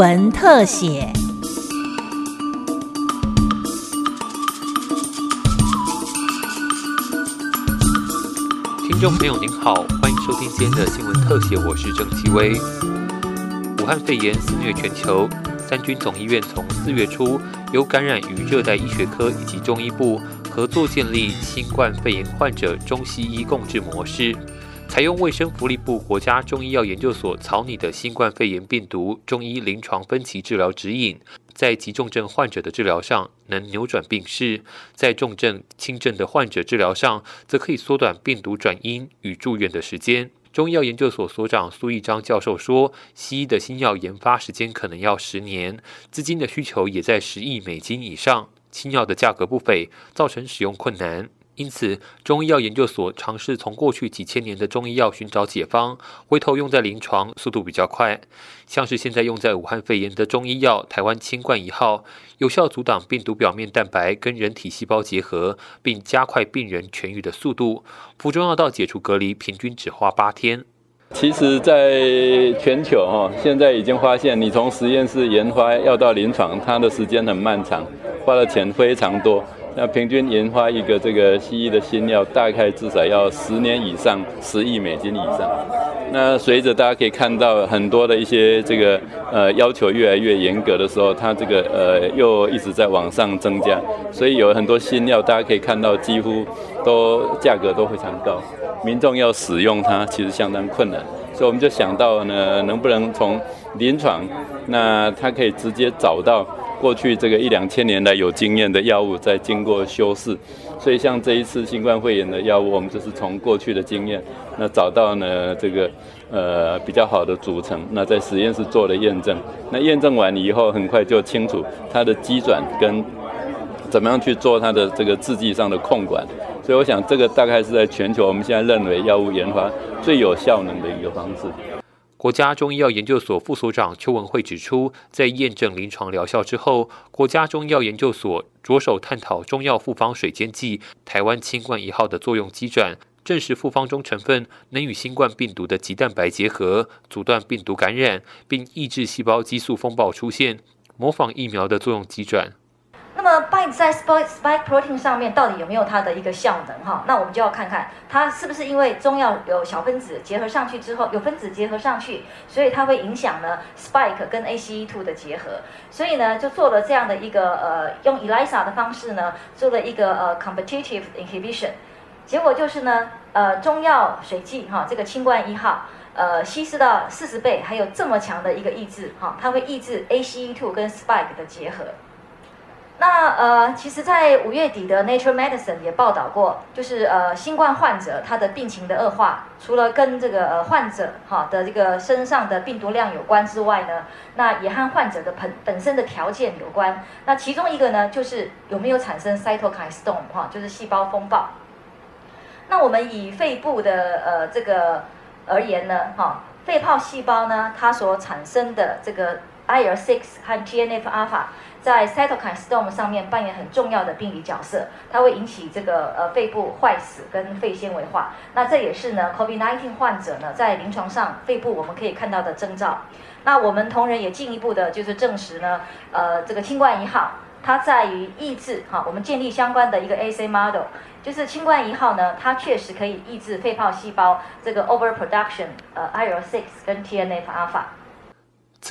闻特写。听众朋友您好，欢迎收听今天的新闻特写，我是郑其威。武汉肺炎肆虐全球，三军总医院从四月初由感染与热带医学科以及中医部合作建立新冠肺炎患者中西医共治模式。采用卫生福利部国家中医药研究所草拟的新冠肺炎病毒中医临床分期治疗指引，在急重症患者的治疗上能扭转病势，在重症轻症的患者治疗上，则可以缩短病毒转阴与住院的时间。中医药研究所所长苏义章教授说：“西医的新药研发时间可能要十年，资金的需求也在十亿美金以上，新药的价格不菲，造成使用困难。”因此，中医药研究所尝试从过去几千年的中医药寻找解方，回头用在临床，速度比较快。像是现在用在武汉肺炎的中医药台湾清冠一号，有效阻挡病毒表面蛋白跟人体细胞结合，并加快病人痊愈的速度。服中药到解除隔离，平均只花八天。其实，在全球哈，现在已经发现，你从实验室研发要到临床，它的时间很漫长，花的钱非常多。那平均研发一个这个西医的新药，大概至少要十年以上，十亿美金以上。那随着大家可以看到很多的一些这个呃要求越来越严格的时候，它这个呃又一直在往上增加，所以有很多新药，大家可以看到几乎都价格都非常高，民众要使用它其实相当困难，所以我们就想到呢，能不能从临床，那它可以直接找到。过去这个一两千年来有经验的药物，在经过修饰，所以像这一次新冠肺炎的药物，我们就是从过去的经验，那找到呢这个呃比较好的组成，那在实验室做了验证，那验证完以后，很快就清楚它的机转跟怎么样去做它的这个制剂上的控管，所以我想这个大概是在全球我们现在认为药物研发最有效能的一个方式。国家中医药研究所副所长邱文慧指出，在验证临床疗效之后，国家中医药研究所着手探讨中药复方水煎剂台湾清冠一号的作用机转，证实复方中成分能与新冠病毒的棘蛋白结合，阻断病毒感染，并抑制细胞激素风暴出现，模仿疫苗的作用机转。那么 bind 在 spike spike protein 上面到底有没有它的一个效能哈？那我们就要看看它是不是因为中药有小分子结合上去之后，有分子结合上去，所以它会影响呢 spike 跟 ACE2 的结合。所以呢，就做了这样的一个呃，用 ELISA 的方式呢，做了一个呃 competitive inhibition。结果就是呢，呃，中药水剂哈，这个清冠一号，呃，稀释到四十倍，还有这么强的一个抑制哈，它会抑制 ACE2 跟 spike 的结合。那呃，其实，在五月底的 Nature Medicine 也报道过，就是呃，新冠患者他的病情的恶化，除了跟这个呃患者哈的这个身上的病毒量有关之外呢，那也和患者的本本身的条件有关。那其中一个呢，就是有没有产生 cytokine storm 哈，就是细胞风暴。那我们以肺部的呃这个而言呢，哈，肺泡细胞呢，它所产生的这个 IL-6 和 TNF 阿法。在 cytokine storm 上面扮演很重要的病理角色，它会引起这个呃肺部坏死跟肺纤维化。那这也是呢 COVID-19 患者呢在临床上肺部我们可以看到的征兆。那我们同仁也进一步的就是证实呢，呃这个清冠一号它在于抑制哈，我们建立相关的一个 AC model，就是清冠一号呢它确实可以抑制肺泡细胞这个 overproduction 呃 IL-6 跟 TNF alpha。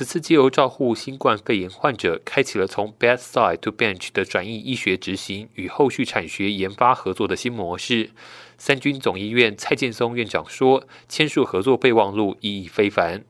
此次借由照护新冠肺炎患者，开启了从 bedside to bench 的转移医学执行与后续产学研发合作的新模式。三军总医院蔡建松院长说：“签署合作备忘录意义非凡。”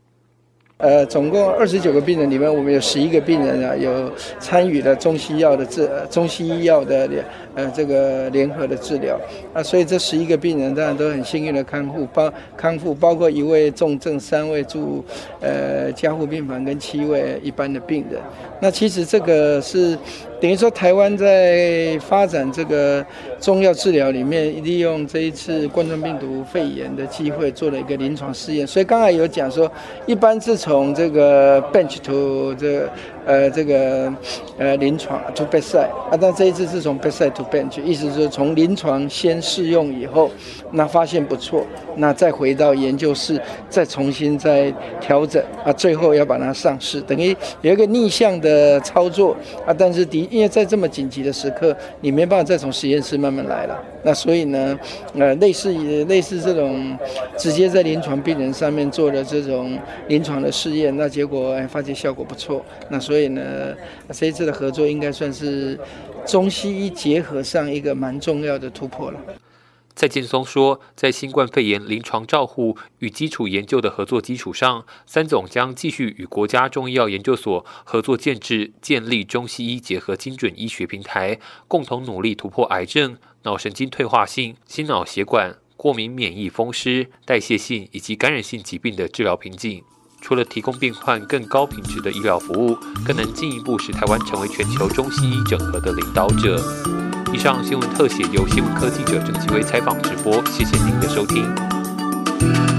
呃，总共二十九个病人里面，我们有十一个病人啊，有参与了中西药的治，中西医药的联呃这个联合的治疗啊，所以这十一个病人当然都很幸运的康复，包康复包括一位重症，三位住呃加护病房跟七位一般的病人。那其实这个是等于说台湾在发展这个中药治疗里面，利用这一次冠状病毒肺炎的机会做了一个临床试验。所以刚才有讲说，一般是从这个 bench to 这呃这个呃临床 to bedside 啊，但这一次是从 bedside to bench，意思是从临床先试用以后，那发现不错，那再回到研究室再重新再调整啊，最后要把它上市，等于有一个逆向的操作啊。但是的，因为在这么紧急的时刻，你没办法再从实验室慢慢来了。那所以呢，呃，类似于类似这种直接在临床病人上面做的这种临床的试验，那结果哎发现效果不错。那所以呢，这一次的合作应该算是中西医结合上一个蛮重要的突破了。蔡建松说，在新冠肺炎临床照护与基础研究的合作基础上，三总将继续与国家中医药研究所合作建制，建立中西医结合精准医学平台，共同努力突破癌症、脑神经退化性、心脑血管、过敏免疫风湿、代谢性以及感染性疾病的治疗瓶颈。除了提供病患更高品质的医疗服务，更能进一步使台湾成为全球中西医整合的领导者。以上新闻特写由新闻科技者郑其威采访直播谢谢您的收听。